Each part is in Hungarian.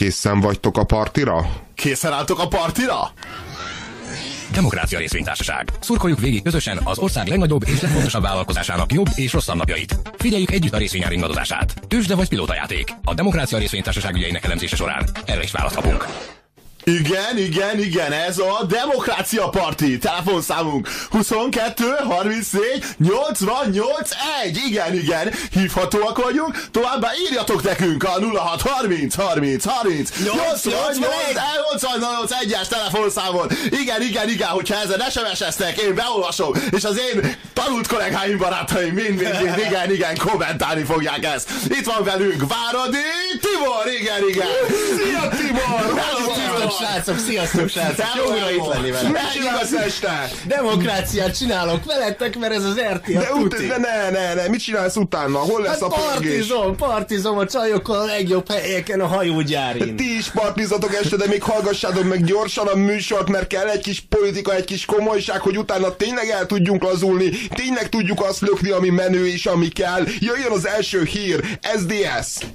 Készen vagytok a partira? Készen álltok a partira? Demokrácia Részvénytársaság. Szurkoljuk végig közösen az ország legnagyobb és legfontosabb vállalkozásának jobb és rosszabb napjait. Figyeljük együtt a részvényár ingadozását. Tőzsde vagy pilótajáték. A Demokrácia Részvénytársaság ügyeinek elemzése során erre is választ kapunk. Igen, igen, igen, ez a Demokrácia Parti. Telefonszámunk 22 34 88 1. Igen, igen, hívhatóak vagyunk. Továbbá írjatok nekünk a 06 30 30 30 88 1-es telefonszámon. Igen, igen, igen, hogyha ezen SMS-eztek, én beolvasom, és az én tanult kollégáim, barátaim mind, mind, mind, igen, igen, kommentálni fogják ezt. Itt van velünk Váradi Tibor, igen, igen. Szia Tibor! Hello, Tibor! Srácok, sziasztok srácok! Jó újra itt lenni vele. Igaz este! Demokráciát csinálok veletek, mert ez az RT a De, ut- de ne, ne, ne, mit csinálsz utána? Hol lesz Hát a pörgés? partizom, partizom a csajokkal a legjobb helyeken a hajógyárin. Ti is partizatok este, de még hallgassátok meg gyorsan a műsort, mert kell egy kis politika, egy kis komolyság, hogy utána tényleg el tudjunk lazulni, tényleg tudjuk azt lökni, ami menő és ami kell. Jöjjön az első hír, SDS!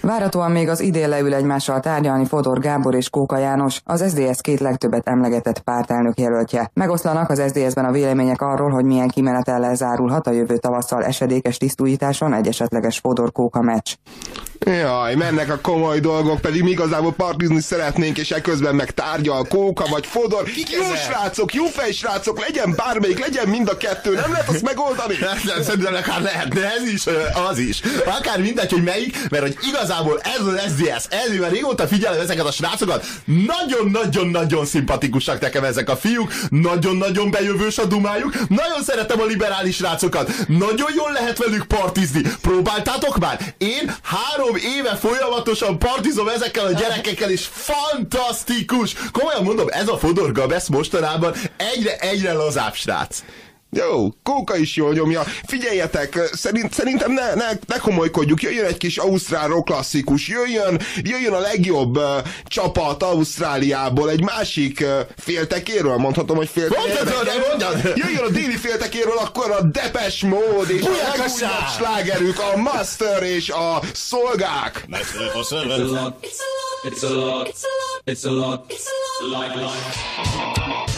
Várhatóan még az idén leül egymással tárgyalni Fodor Gábor és Kóka János, az SDS két legtöbbet emlegetett pártelnök jelöltje. Megoszlanak az SDS-ben a vélemények arról, hogy milyen kimenetellel zárulhat a jövő tavasszal esedékes tisztújításon egy esetleges Fodor Kóka meccs. Jaj, mennek a komoly dolgok, pedig mi igazából partizni szeretnénk, és eközben meg tárgyal Kóka vagy Fodor. Jó srácok, jó fej srácok, legyen bármelyik, legyen mind a kettő, nem lehet azt megoldani? Nem, Szerintem akár lehetne ez is, az is. Akár mindegy, hogy melyik, mert hogy igazából ez az SDS, ez, mert régóta figyelem ezeket a srácokat, nagyon-nagyon-nagyon szimpatikusak nekem ezek a fiúk, nagyon-nagyon bejövős a dumájuk, nagyon szeretem a liberális srácokat, nagyon jól lehet velük partizni. Próbáltátok már? Én három éve folyamatosan partizom ezekkel a gyerekekkel, és fantasztikus! Komolyan mondom, ez a Fodor Gabesz mostanában egyre-egyre lazább srác. Jó, Kóka is jól nyomja. Figyeljetek, szerint, szerintem ne, ne, ne komolykodjuk, jöjjön egy kis ausztrál rock klasszikus, jöjjön, jöjjön a legjobb uh, csapat Ausztráliából, egy másik uh, féltekéről, mondhatom, hogy féltekéről. Mondhatod, de mondjad. Jöjjön a déli féltekéről, akkor a Depes Mode és a Bujakassá! legújabb slágerük, a Master és a Szolgák. It's a lot. It's a lot. It's a lot. Like life.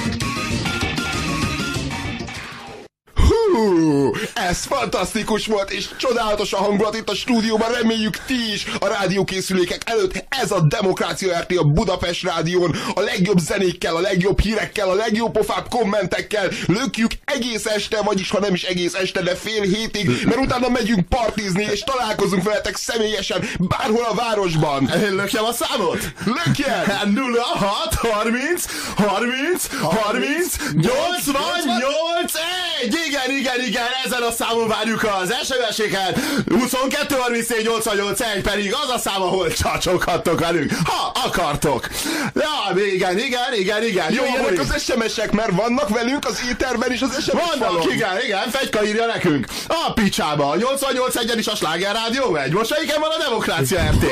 ez fantasztikus volt, és csodálatos a hangulat itt a stúdióban, reméljük ti is a rádiókészülékek előtt. Ez a Demokrácia RT a Budapest Rádión, a legjobb zenékkel, a legjobb hírekkel, a legjobb pofább kommentekkel, lökjük egész este, vagyis ha nem is egész este, de fél hétig, mert utána megyünk partizni, és találkozunk veletek személyesen, bárhol a városban. Lökjem a számot? Lökjen! 0, 6, 30, 30, 30, 88, 1! Igen, igen, igen, ezen a számon várjuk az SMS-éket. 22, 34, 88, 1 pedig az a szám, ahol csacsoghattok velünk, ha akartok. Ja, igen, igen, igen, igen. Jó, Jöjjenek az SMS-ek, mert vannak velünk az éterben is az SMS Vannak, falon. igen, igen, Fegyka írja nekünk. A picsába, a 88 egyen is a Sláger Rádió megy. Most melyiken van a Demokrácia RT?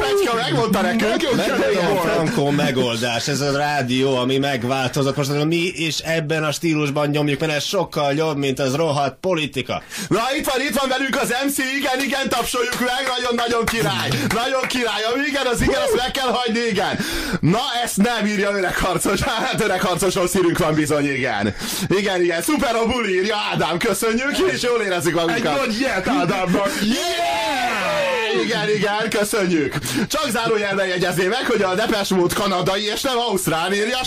Fegyka megmondta nekünk. Frankó megoldás, ez a rádió, ami megváltozott. Most mi is ebben a stílusban nyomjuk, mert ez sokkal jobb, mint az rohadt politika. Na itt van, itt van velünk az MC, igen, igen, tapsoljuk meg, nagyon-nagyon király, nagyon király, ami igen, az igen, azt meg kell hagyni, igen. Na, ezt nem írja öreg harcos, hát öreg harcoson szírünk van bizony, igen. Igen, igen, szuper a buli, írja Ádám, köszönjük, és jól érezzük Egy magunkat. nagy ilyet Ádámnak. Yeah! Igen, igen, köszönjük. Csak zárójelben jegyezném meg, hogy a Depeche Mode kanadai és nem ausztrál írja.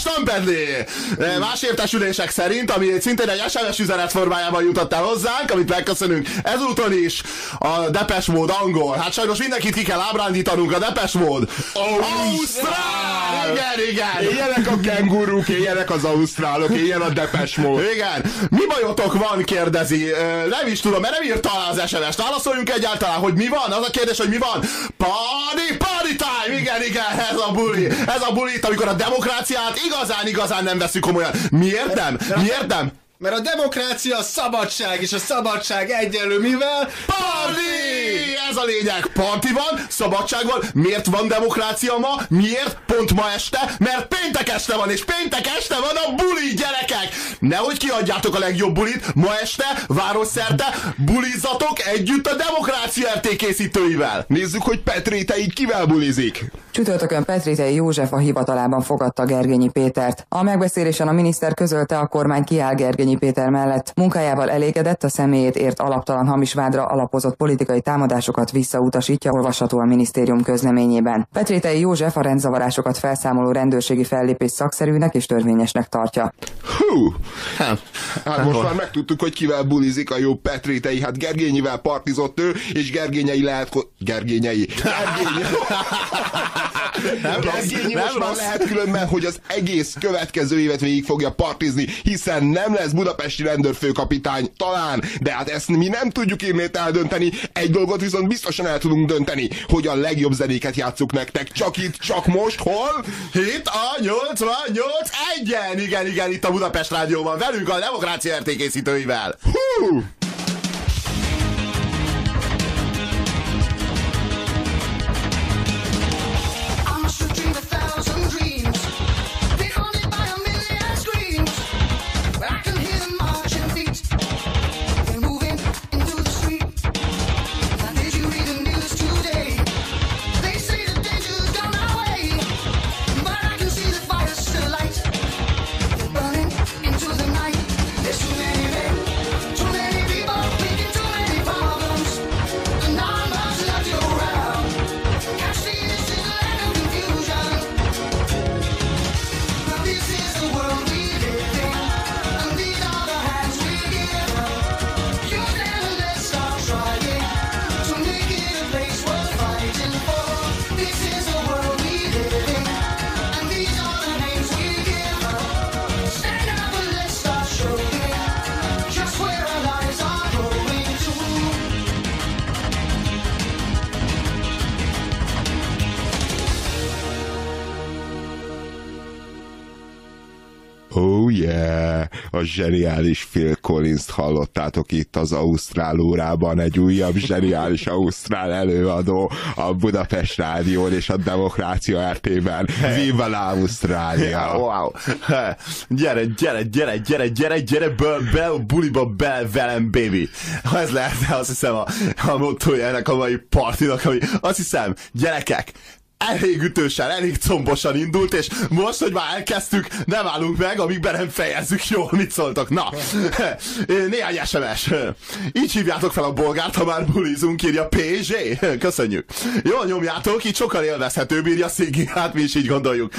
E, Más értesülések szerint, ami szintén egy SMS üzenet formájában jutott el hozzánk, amit megköszönünk ezúton is, a Depeche Mode angol. Hát sajnos mindenkit ki kell ábrándítanunk, a Depeche Mode. Ausztrál! Igen, igen. Éljenek a kenguruk, éljenek az ausztrálok, éljen a Depes Mode. Igen. Mi bajotok van, kérdezi. Nem is tudom, mert nem írta alá az SMS-t. Válaszoljunk egyáltalán, hogy mi van? Az a kérdés, hogy mi van? Party, party time! Igen, igen, ez a buli. Ez a buli, itt, amikor a demokráciát igazán, igazán nem veszük komolyan. Miért nem? Miért nem? Mert a demokrácia a szabadság, és a szabadság egyenlő mivel? Parti! Ez a lényeg. Parti van, szabadság van. Miért van demokrácia ma? Miért? Pont ma este? Mert péntek este van, és péntek este van a buli, gyerekek! Nehogy kiadjátok a legjobb bulit, ma este, városszerte, bulizzatok együtt a demokrácia RT készítőivel. Nézzük, hogy Petréte így kivel bulizik. Csütörtökön Petritei József a hivatalában fogadta Gergényi Pétert. A megbeszélésen a miniszter közölte, a kormány kiáll Gergényi Péter mellett. Munkájával elégedett, a személyét ért alaptalan hamis vádra alapozott politikai támadásokat visszautasítja, olvasható a minisztérium közleményében. Petrétei József a rendzavarásokat felszámoló rendőrségi fellépés szakszerűnek és törvényesnek tartja. Hú, Hát, hát most már megtudtuk, hogy kivel bulizik a jó Petrétei. Hát Gergényivel partizott ő, és Gergényei lehet... Gergényei. Gergényi. Gergényi nem most már lehet különben, hogy az egész következő évet végig fogja partizni, hiszen nem lesz budapesti rendőrfőkapitány, talán, de hát ezt mi nem tudjuk innét eldönteni. Egy dolgot viszont biztosan el tudunk dönteni, hogy a legjobb zenéket játsszuk nektek. Csak itt, csak most, hol? Itt a 88 egyen! Igen, igen, itt a Budapest Rádióban velünk a Demokrácia RT készítőivel. Hú! Oh yeah! A zseniális Phil Collins-t hallottátok itt az Ausztrál órában, egy újabb zseniális Ausztrál előadó a Budapest Rádión és a Demokrácia RT-ben. Viva la Ausztrália! Wow. Gyere, gyere, gyere, gyere, gyere, gyere, be, be buliba, be velem, baby. Ha ez lehetne, azt hiszem a, a mottoja ennek a mai partinak, ami azt hiszem, gyerekek, elég ütősen, elég combosan indult, és most, hogy már elkezdtük, nem állunk meg, amíg be nem fejezzük jól, mit szóltok. Na, néhány SMS. Így hívjátok fel a bolgárt, ha már bulizunk, írja PZ. Köszönjük. Jól nyomjátok, így sokkal élvezhetőbb, írja Szigi, hát mi is így gondoljuk.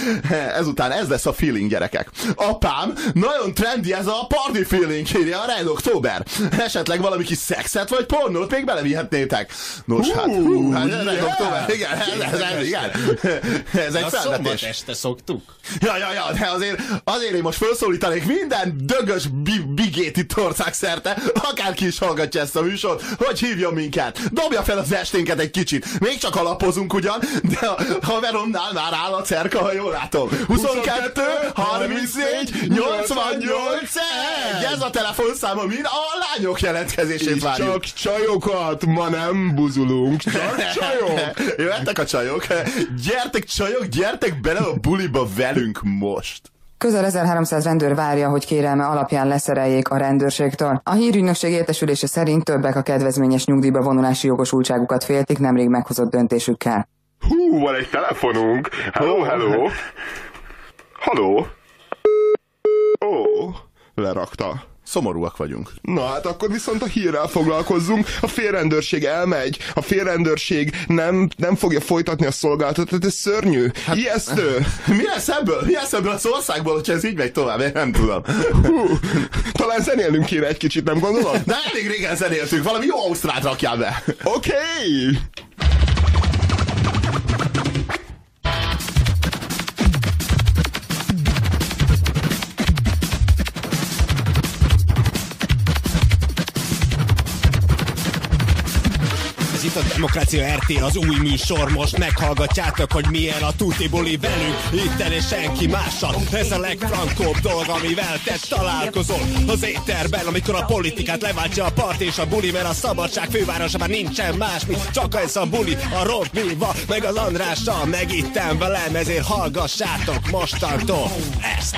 Ezután ez lesz a feeling, gyerekek. Apám, nagyon trendi ez a party feeling, írja a Red Oktober. Esetleg valami kis szexet vagy pornót még belevihetnétek. Nos, hát, hú, hát Red yeah. Oktober, igen, igen. Ez egy A szombat felvetés. este szoktuk. Ja, ja, ja, de azért, azért én most felszólítanék minden dögös bi- bigét itt ország szerte, akárki is hallgatja ezt a műsort, hogy hívjon minket. Dobja fel az esténket egy kicsit. Még csak alapozunk ugyan, de a haveromnál már áll a cerka, ha jól látom. 22, 34, 88, 1. Ez a telefonszám, amin a lányok jelentkezését És várjuk. csak csajokat, ma nem buzulunk, csak csajok! Jöttek a csajok. Gyertek csajok, gyertek bele a buliba velünk most. Közel 1300 rendőr várja, hogy kérelme alapján leszereljék a rendőrségtől. A hírügynökség értesülése szerint többek a kedvezményes nyugdíjba vonulási jogosultságukat féltik nemrég meghozott döntésükkel. Hú, van egy telefonunk. Hello, hello. Halló? Ó, lerakta. Szomorúak vagyunk. Na hát akkor viszont a hírrel foglalkozzunk. A félrendőrség elmegy, a félrendőrség nem, nem fogja folytatni a szolgáltatót, ez szörnyű, hát, ijesztő. Mi lesz ebből? Mi lesz ebből az országból, hogyha ez így megy tovább? Én nem tudom. Hú, talán zenélnünk kéne egy kicsit, nem gondolod? De elég régen zenéltünk, valami jó ausztrát rakjál be. Oké! Okay. Itt a Demokrácia RT az új műsor, most meghallgatjátok, hogy milyen a tuti buli velünk, itten és senki mással. Ez a legfrankóbb dolog, amivel te találkozol az éterben, amikor a politikát leváltja a part és a buli, mert a szabadság fővárosában nincsen más, mint csak ez a buli, a Robival, meg az Andrással, meg itten velem, ezért hallgassátok mostantól ezt.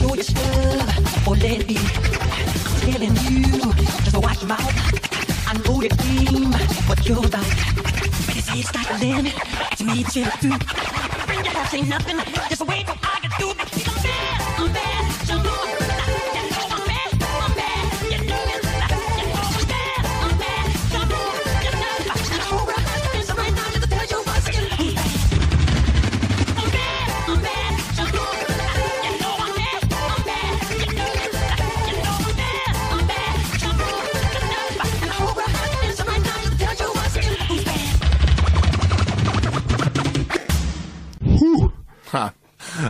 Show your stuff or let it be. Telling you just watch your mouth. I know the game, what you're about. But it's it's like limit to me through. Bring your house ain't nothing. Just wait till I get through. I'm bad, I'm bad.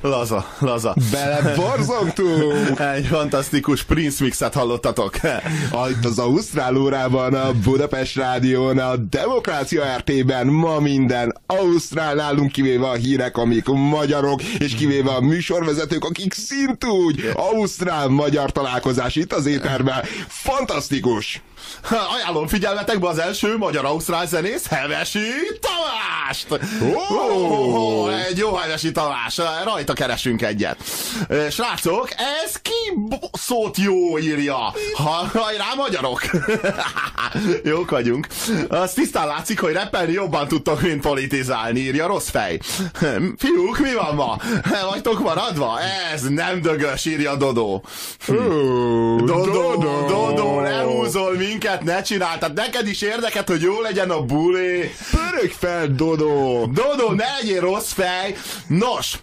Laza, laza. Beleborzongtunk! Egy fantasztikus Prince mixet hallottatok. Ah, Itt az Ausztrál órában, a Budapest Rádión, a Demokrácia RT-ben ma minden Ausztrál nálunk kivéve a hírek, amik magyarok, és kivéve a műsorvezetők, akik szintúgy Ausztrál-magyar találkozás itt az éterben. Fantasztikus! Ajánlom figyelmetekbe az első magyar-ausztrál zenész, Hevesi Tamást! Ó! Oh, egy jó Hevesi Tamás, rajta keresünk egyet. Srácok, ez ki szót jó írja? Ha, hajrá, magyarok! Jók vagyunk. Az tisztán látszik, hogy rappelni jobban tudtok, mint politizálni, írja rossz fej. Fiúk, mi van ma? Vagytok maradva? Ez nem dögös, írja Dodó. Dodó, Dodó, Dodó, ne húzol minket, ne csinál. Tehát neked is érdeket, hogy jó legyen a buli. Pörög fel, Dodó! Dodó, ne legyél rossz fej. Nos,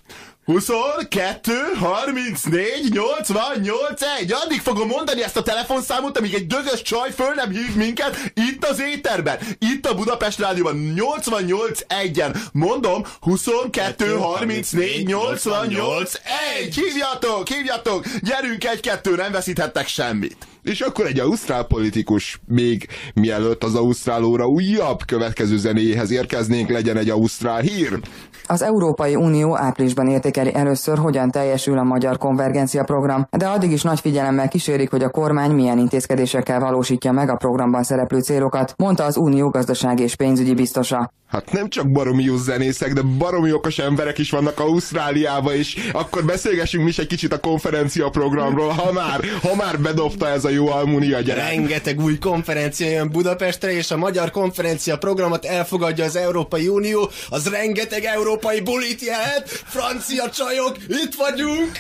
22, 34, 88, 1. Addig fogom mondani ezt a telefonszámot, amíg egy dögös csaj föl nem hív minket itt az éterben. Itt a Budapest Rádióban 88 1-en. Mondom, 22, 34, 88, 1. Hívjatok, hívjatok. Gyerünk egy-kettő, nem veszíthettek semmit. És akkor egy ausztrál politikus, még mielőtt az ausztrál óra újabb következő zenéjéhez érkeznénk, legyen egy ausztrál hír. Az Európai Unió áprilisban értékeli először, hogyan teljesül a magyar konvergencia program, de addig is nagy figyelemmel kísérik, hogy a kormány milyen intézkedésekkel valósítja meg a programban szereplő célokat, mondta az Unió gazdasági és pénzügyi biztosa. Hát nem csak baromi jó zenészek, de baromi okos emberek is vannak Ausztráliába, és akkor beszélgessünk mi is egy kicsit a konferencia programról, ha már, ha már bedobta ez a jó almunia gyerek. Rengeteg új konferencia jön Budapestre, és a magyar konferencia programot elfogadja az Európai Unió, az rengeteg európai bulit jelent, francia csajok, itt vagyunk!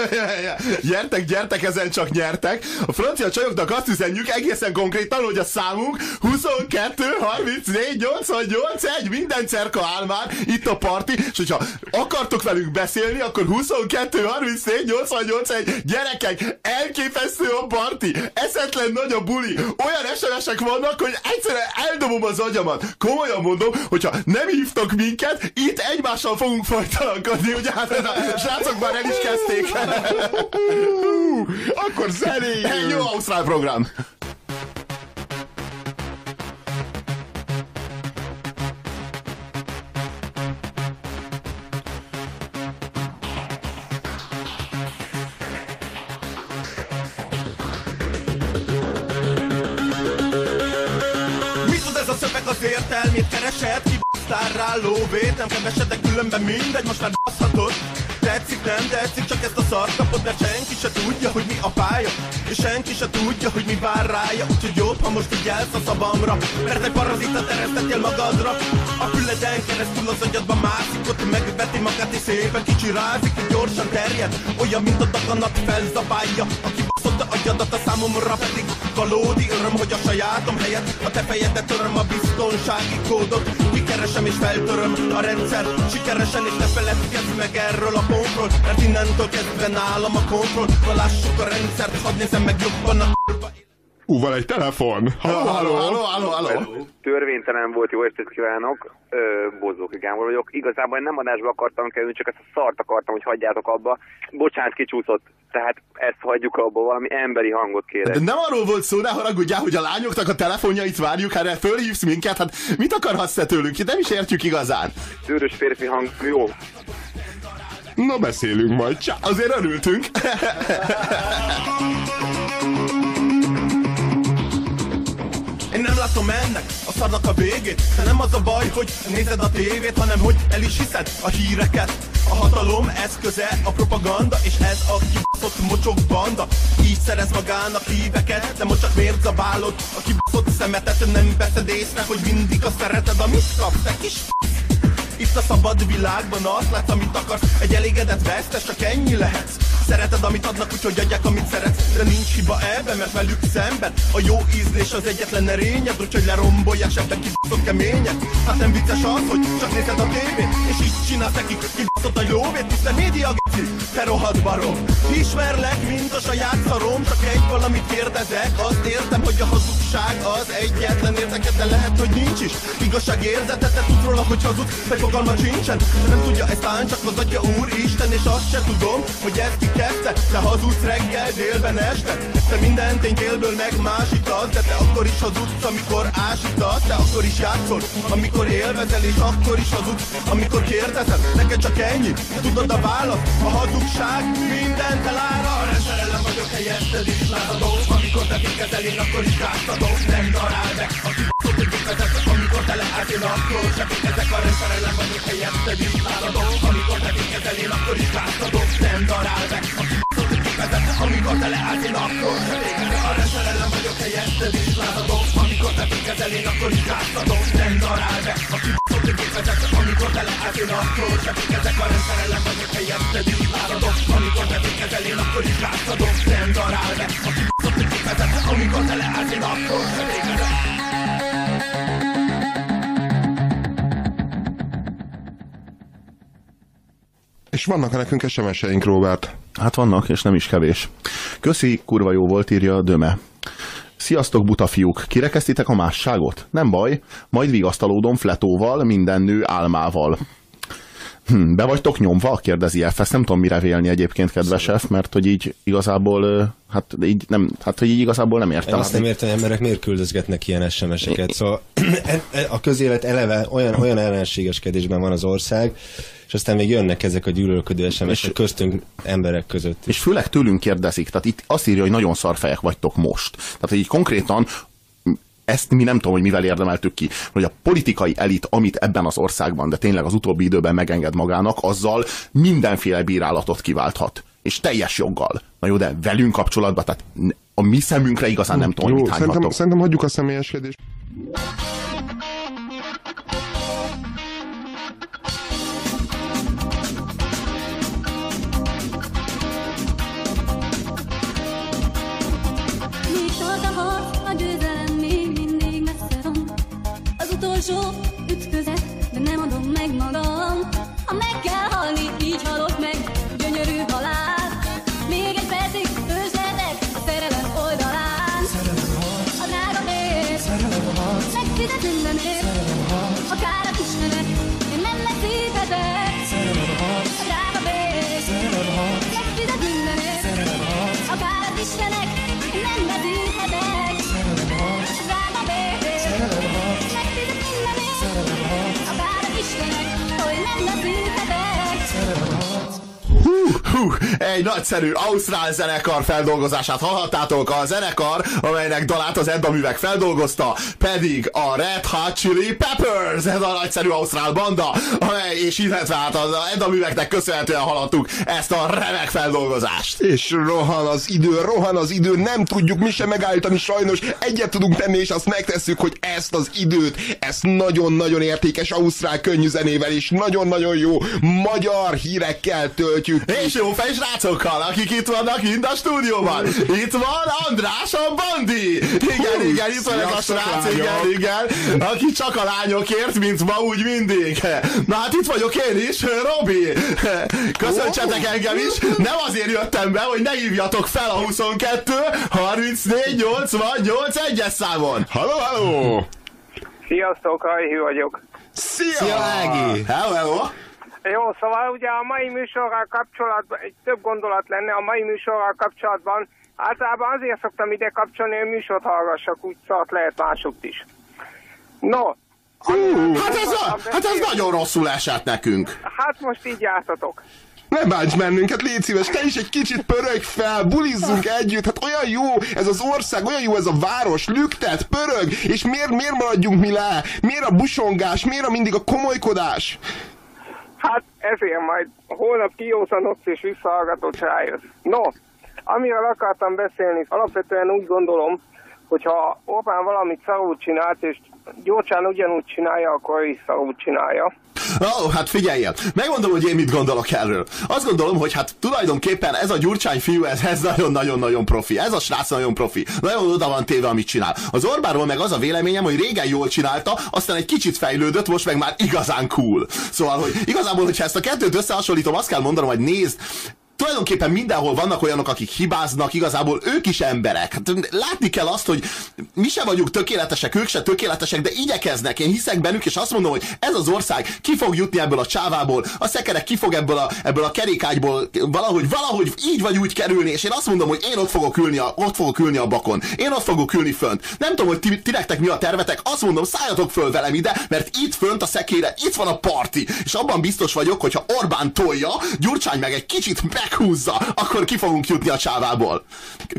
gyertek, gyertek, ezen csak nyertek. A francia csajoknak azt üzenjük egészen konkrétan, hogy a számunk 22, 34, 88, 1, minden cerka áll már, itt a parti, és hogyha akartok velünk beszélni, akkor 22, 34, 88, 1, gyerekek, elképesztő a parti, eszetlen nagy a buli, olyan SMS-ek vannak, hogy egyszerűen eldobom az agyamat. Komolyan mondom, hogyha nem hívtok minket, itt egymással fogunk folytalankodni, ugye hát ez a srácok már el is kezdték. Akkor zenéjünk! Egy jó ausztrál program. Nem keresed, de különben mindegy, most már baszhatod. Tetszik, nem tetszik, csak ezt a szart kapod Mert senki se tudja, hogy mi a pálya. És senki se tudja, hogy mi vár rája. Úgyhogy jobb, ha most figyelsz a szavamra. Mert egy parazita teresztettél magadra. A füleden keresztül az agyadba mászik Ott megveti magát és szépen kicsirázik És gyorsan terjed. Olyan, mint a daganat felzabálja Aki baszott a számomra pedig Valódi öröm, hogy a sajátom helyett A te fejedet töröm a biztonsági kódot Kikeresem és feltöröm a rendszer. Sikeresen és ne feledkezz meg erről a pontról Mert innentől kezdve nálam a kontroll. Na lássuk a rendszert, hadd nézem meg jobban a Ú, van egy telefon. Halló, Halló, halló. halló, halló. Törvénytelen volt, jó estét kívánok. Ö, Bozzóki Gábor vagyok. Igazából nem adásba akartam kerülni, csak ezt a szart akartam, hogy hagyjátok abba. Bocsánat, kicsúszott. Tehát ezt hagyjuk abba, valami emberi hangot kérek. De nem arról volt szó, ne haragudjál, hogy a lányoknak a telefonjait várjuk, hát erre fölhívsz minket, hát mit akarhatsz te tőlünk? Nem is értjük igazán. Tűrös férfi hang, jó. Na beszélünk majd. Csá. Azért örültünk. látom ennek a szarnak a végét. De nem az a baj, hogy nézed a tévét Hanem hogy el is hiszed a híreket. A hatalom eszköze a propaganda És ez a kibaszott mocsok banda. Így szerez magának híveket De most csak miért zabálod a kibaszott szemetet Nem veszed észre, hogy mindig azt szereted Amit kapsz, te kis itt a szabad világban azt látsz, amit akarsz. Egy elégedett vesztes, csak ennyi lehetsz. Szereted, amit adnak, úgyhogy adják, amit szeretsz. De nincs hiba ebben, mert velük szemben A jó ízlés az egyetlen erényed. Úgyhogy lerombolják sebben kibaszott kemények Hát nem vicces az, hogy csak nézed a tévét És így csinálsz nekik kibaszott a lóvét. Mr. Média geci, te rohadt barom. Ismerlek, mint a saját szarom Csak egy valamit kérdezek, azt értem, hogy a hazugság az egyetlen érdekete lehet, hogy nincs is. Igazság érzete, te tudsz róla, hogy hazudsz, vagy fogalma sincsen. De nem tudja ezt tán, csak az atya úr Isten És azt se tudom, hogy ezt ki kezdte. Te hazudsz reggel, délben, este. Te minden tény délből megmásítasz De te akkor is hazudsz, amikor ásítasz. Te akkor is játszol, amikor élvezel És akkor is hazudsz, amikor kérdezel Neked csak ennyi, tudod a választ A hazugság mindent elára Arra szerelem vagyok, helyetted is lázadó Amikor te fékezel, én akkor is gázadó Nem darál meg, a kibaszott, hogy vezet Amikor te leállsz, én akkor se fékezek Arra szerelem vagyok, helyetted is lázadó Amikor te fékezel, én akkor is gázadó Nem darál meg, a kibaszott, hogy vezet Amikor te leállsz, én akkor se fékezek Arra szerelem vagyok, helyetted is lázadó Amikor te fékezel, én akkor is gázadó Nem darál meg, a kibaszott, hogy vezet Amikor te leállsz, én akkor se fékezek Arra szerelem vagyok, helyetted is lázadó Amikor te fékezel, én akkor is gázadó Nem darál meg, a kibaszott, vezet Amikor akkor se fékezek És vannak nekünk SMS-eink, Robert. Hát vannak, és nem is kevés. Köszi, kurva jó volt, írja a Döme. Sziasztok, buta fiúk! Kirekeztitek a másságot? Nem baj, majd vigasztalódom fletóval, minden nő álmával. Hm, be vagytok nyomva? kérdezi F. Ezt nem tudom mire vélni egyébként, kedves F, mert hogy így igazából, hát így nem, hát hogy így igazából nem Én értem. azt nem értem, emberek miért küldözgetnek ilyen SMS-eket. Szóval e- e- a közélet eleve olyan, olyan ellenségeskedésben van az ország, és aztán még jönnek ezek a gyűlölködő SMS-ek köztünk emberek között. És főleg tőlünk kérdezik, tehát itt azt írja, hogy nagyon szarfejek vagytok most. Tehát így konkrétan ezt mi nem tudom, hogy mivel érdemeltük ki, hogy a politikai elit, amit ebben az országban, de tényleg az utóbbi időben megenged magának, azzal mindenféle bírálatot kiválthat. És teljes joggal. Na jó, de velünk kapcsolatban, tehát a mi szemünkre igazán nem tudom, Jó, mit szerintem, szerintem hagyjuk a személyeskedést. Hú, egy nagyszerű ausztrál zenekar feldolgozását hallhattátok. A zenekar, amelynek dalát az Edda művek feldolgozta, pedig a Red Hot Chili Peppers, ez a nagyszerű ausztrál banda, amely, és illetve hát az Edda műveknek köszönhetően hallottuk ezt a remek feldolgozást. És rohan az idő, rohan az idő, nem tudjuk mi sem megállítani sajnos. Egyet tudunk tenni, és azt megtesszük, hogy ezt az időt, ezt nagyon-nagyon értékes ausztrál könnyű zenével, és nagyon-nagyon jó magyar hírekkel töltjük. És jó jófej srácokkal, akik itt vannak mind a stúdióban. Itt van András a Bandi. Igen, Hú, igen, itt van ez a srác, igen, lányok. igen, aki csak a lányokért, mint ma úgy mindig. Na hát itt vagyok én is, Robi. Köszöntsetek engem is. Nem azért jöttem be, hogy ne hívjatok fel a 22 34 88 1-es számon. Halló, halló! Sziasztok, Ajhű vagyok. Szia! Szia, Ági! Hello, hello. Jó, szóval ugye a mai műsorral kapcsolatban, egy több gondolat lenne a mai műsorral kapcsolatban. Általában azért szoktam ide kapcsolni, hogy műsort hallgassak, úgy szart lehet másukt is. No, Hát ez, a, hát ez nagyon rosszul esett nekünk. hát most így jártatok. Ne bánts bennünket, légy szíves, te is egy kicsit pörög fel, bulizzunk együtt, hát olyan jó ez az ország, olyan jó ez a város, lüktet, pörög, és miért, miért maradjunk mi le? Miért a busongás, miért a mindig a komolykodás? Hát ezért majd holnap kiózanodsz és visszahallgatod, rájössz. No, amiről akartam beszélni, alapvetően úgy gondolom, hogyha Orbán valamit szarul csinált, és gyorsan ugyanúgy csinálja, akkor is szarul csinálja. Ó, hát figyeljél, megmondom, hogy én mit gondolok erről. Azt gondolom, hogy hát tulajdonképpen ez a Gyurcsány fiú, ez, ez nagyon-nagyon-nagyon profi. Ez a srác nagyon profi. Nagyon oda van téve, amit csinál. Az Orbánról meg az a véleményem, hogy régen jól csinálta, aztán egy kicsit fejlődött, most meg már igazán cool. Szóval, hogy igazából, hogyha ezt a kettőt összehasonlítom, azt kell mondanom, hogy nézd, tulajdonképpen mindenhol vannak olyanok, akik hibáznak, igazából ők is emberek. Hát látni kell azt, hogy mi se vagyunk tökéletesek, ők se tökéletesek, de igyekeznek. Én hiszek bennük, és azt mondom, hogy ez az ország ki fog jutni ebből a csávából, a szekerek ki fog ebből a, ebből a kerékágyból valahogy, valahogy így vagy úgy kerülni, és én azt mondom, hogy én ott fogok ülni a, ott fogok ülni a bakon. Én ott fogok ülni fönt. Nem tudom, hogy ti, ti nektek mi a tervetek, azt mondom, szálljatok föl velem ide, mert itt fönt a szekére, itt van a parti, és abban biztos vagyok, hogy ha Orbán tolja, Gyurcsány meg egy kicsit meghúzza, akkor ki fogunk jutni a csávából.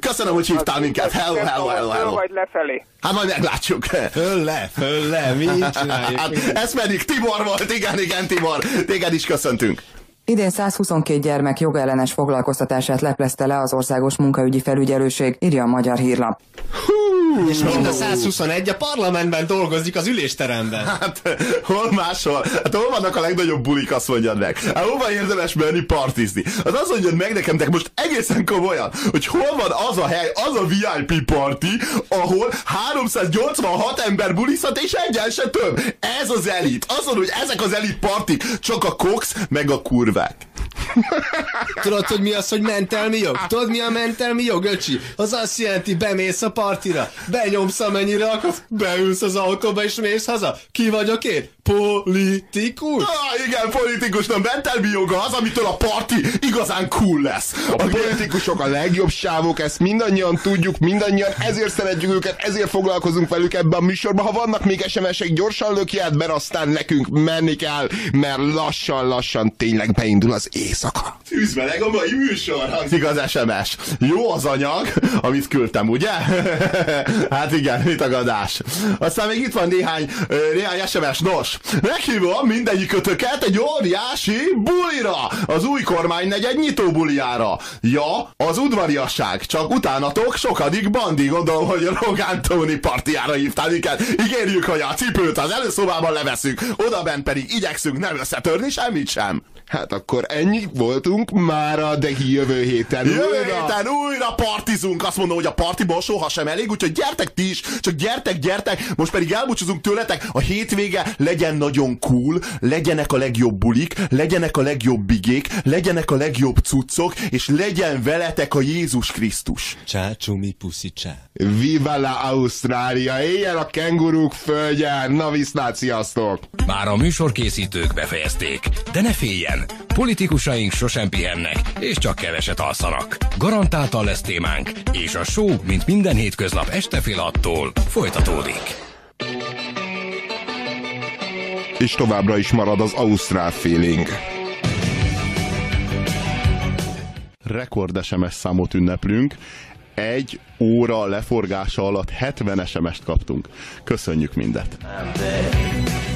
Köszönöm, hogy hívtál minket. Hello, hello, hello, hello. vagy lefelé. Hát majd meglátjuk. Föl le, föl le, mi? Hát, ez pedig Tibor volt, igen, igen, Tibor. Téged is köszöntünk. Idén 122 gyermek jogellenes foglalkoztatását leplezte le az Országos Munkaügyi Felügyelőség, írja a Magyar Hírlap. És mind a 121 a parlamentben dolgozik az ülésteremben. Hát, hol máshol? Hát hol vannak a legnagyobb bulik, azt mondjad meg. Hát hol van érdemes menni partizni? Az azt mondjad meg nekem, de most egészen komolyan, hogy hol van az a hely, az a VIP parti, ahol 386 ember bulizhat, és egyen se több. Ez az elit. Mondom, hogy ezek az elit partik, csak a cox, meg a kurvák. Tudod, hogy mi az, hogy mentelmi jog? Tudod, mi a mentelmi jog, öcsi? Az azt jelenti, bemész a partira, benyomsz amennyire akarsz, beülsz az autóba és mész haza. Ki vagyok én? Politikus? Ah, igen, politikus, nem mentelmi joga az, amitől a parti igazán cool lesz. A politikusok a legjobb sávok, ezt mindannyian tudjuk, mindannyian ezért szeretjük őket, ezért foglalkozunk velük ebben a műsorban. Ha vannak még SMS-ek, gyorsan lökját, mert aztán nekünk menni kell, mert lassan-lassan tényleg beindul az éjszaka. Tűzmeleg a mai műsor, hangzik az SMS. Jó az anyag, amit küldtem, ugye? hát igen, mit a gadás. Aztán még itt van néhány, néhány SMS. Nos, meghívom mindegyik kötöket egy óriási bulira, az új kormány negyed nyitó buliára. Ja, az udvariasság, csak utánatok sokadik bandi, gondolom, hogy Rogán Tóni partiára hívtál minket. Ígérjük, hogy a cipőt az előszobában leveszünk, oda bent pedig igyekszünk nem összetörni semmit sem. Hát akkor ennyi voltunk mára, de jövő héten Jövő újra. héten újra partizunk, azt mondom, hogy a partiból soha sem elég, úgyhogy gyertek ti is, csak gyertek, gyertek, most pedig elbúcsúzunk tőletek, a hétvége legyen nagyon cool, legyenek a legjobb bulik, legyenek a legjobb bigék, legyenek a legjobb cuccok, és legyen veletek a Jézus Krisztus. Csá, csumi, puszi, csá. Viva la Ausztrália! Éljen a kenguruk földje! Na viszlát, sziasztok! Már a műsorkészítők befejezték, de ne féljen! Politikusaink sosem pihennek, és csak keveset alszanak. Garantáltan lesz témánk, és a show, mint minden hétköznap este fél attól folytatódik. És továbbra is marad az Ausztrál feeling. Rekord SMS számot ünneplünk. Egy óra leforgása alatt 70 SMS-t kaptunk. Köszönjük mindet! I'm there.